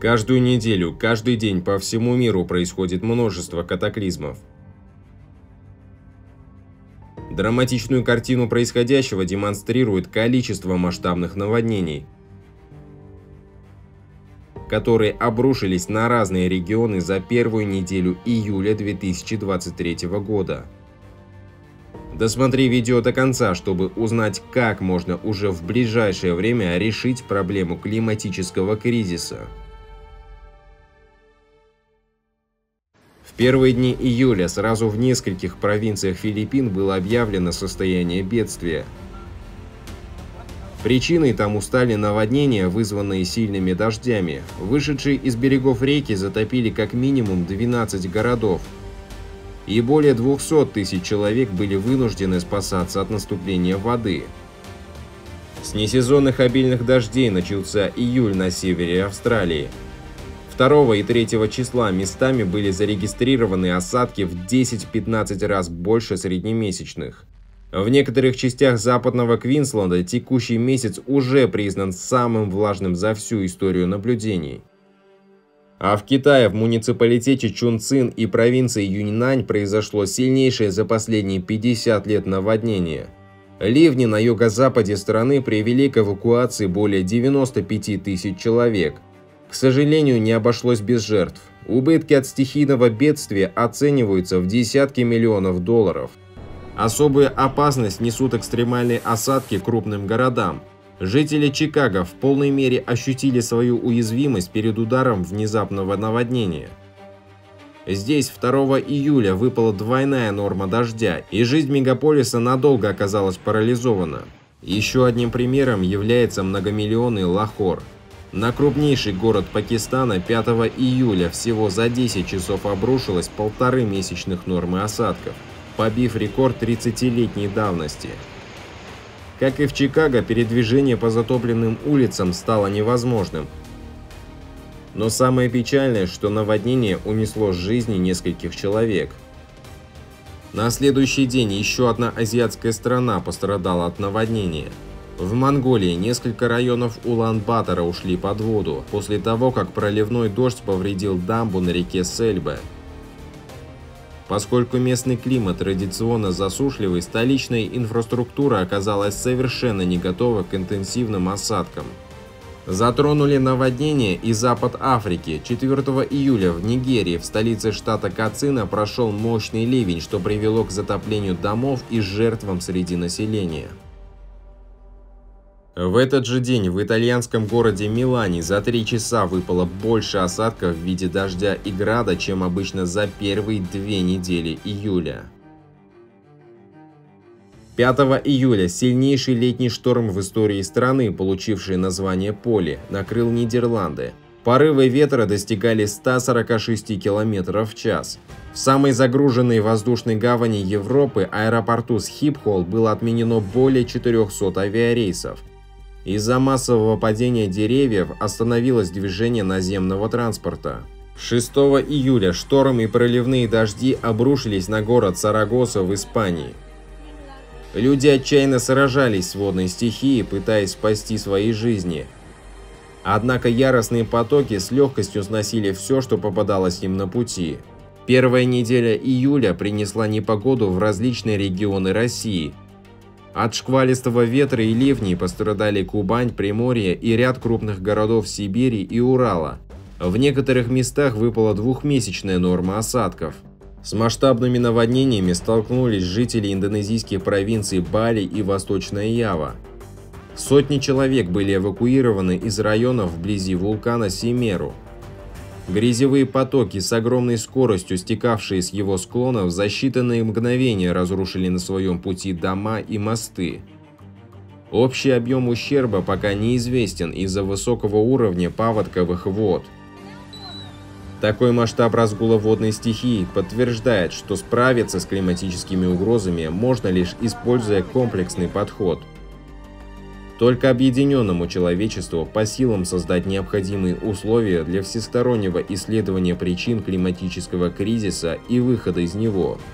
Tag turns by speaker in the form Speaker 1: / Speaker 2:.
Speaker 1: Каждую неделю, каждый день по всему миру происходит множество катаклизмов. Драматичную картину происходящего демонстрирует количество масштабных наводнений, которые обрушились на разные регионы за первую неделю июля 2023 года. Досмотри видео до конца, чтобы узнать, как можно уже в ближайшее время решить проблему климатического кризиса. Первые дни июля сразу в нескольких провинциях Филиппин было объявлено состояние бедствия. Причиной тому стали наводнения, вызванные сильными дождями. Вышедшие из берегов реки затопили как минимум 12 городов, и более 200 тысяч человек были вынуждены спасаться от наступления воды. С несезонных обильных дождей начался июль на севере Австралии. 2 и 3 числа местами были зарегистрированы осадки в 10-15 раз больше среднемесячных. В некоторых частях западного Квинсленда текущий месяц уже признан самым влажным за всю историю наблюдений. А в Китае, в муниципалитете Чунцин и провинции Юньнань произошло сильнейшее за последние 50 лет наводнение. Ливни на юго-западе страны привели к эвакуации более 95 тысяч человек. К сожалению, не обошлось без жертв. Убытки от стихийного бедствия оцениваются в десятки миллионов долларов. Особую опасность несут экстремальные осадки крупным городам – Жители Чикаго в полной мере ощутили свою уязвимость перед ударом внезапного наводнения. Здесь 2 июля выпала двойная норма дождя, и жизнь мегаполиса надолго оказалась парализована. Еще одним примером является многомиллионный Лахор. На крупнейший город Пакистана 5 июля всего за 10 часов обрушилось полторы месячных нормы осадков, побив рекорд 30-летней давности. Как и в Чикаго, передвижение по затопленным улицам стало невозможным. Но самое печальное, что наводнение унесло жизни нескольких человек. На следующий день еще одна азиатская страна пострадала от наводнения. В Монголии несколько районов Улан-Батора ушли под воду, после того, как проливной дождь повредил дамбу на реке Сельбе. Поскольку местный климат традиционно засушливый, столичная инфраструктура оказалась совершенно не готова к интенсивным осадкам. Затронули наводнения и запад Африки. 4 июля в Нигерии, в столице штата Кацина, прошел мощный ливень, что привело к затоплению домов и жертвам среди населения. В этот же день в итальянском городе Милане за три часа выпало больше осадков в виде дождя и града, чем обычно за первые две недели июля. 5 июля сильнейший летний шторм в истории страны, получивший название Поли, накрыл Нидерланды. Порывы ветра достигали 146 км в час. В самой загруженной воздушной гавани Европы аэропорту Схипхол было отменено более 400 авиарейсов. Из-за массового падения деревьев остановилось движение наземного транспорта. 6 июля шторм и проливные дожди обрушились на город Сарагоса в Испании. Люди отчаянно сражались с водной стихией, пытаясь спасти свои жизни. Однако яростные потоки с легкостью сносили все, что попадалось им на пути. Первая неделя июля принесла непогоду в различные регионы России – от шквалистого ветра и ливней пострадали Кубань, Приморье и ряд крупных городов Сибири и Урала. В некоторых местах выпала двухмесячная норма осадков. С масштабными наводнениями столкнулись жители индонезийских провинций Бали и Восточная Ява. Сотни человек были эвакуированы из районов вблизи вулкана Семеру. Грязевые потоки с огромной скоростью, стекавшие с его склонов, за считанные мгновения разрушили на своем пути дома и мосты. Общий объем ущерба пока неизвестен из-за высокого уровня паводковых вод. Такой масштаб разгула водной стихии подтверждает, что справиться с климатическими угрозами можно лишь используя комплексный подход – только объединенному человечеству по силам создать необходимые условия для всестороннего исследования причин климатического кризиса и выхода из него –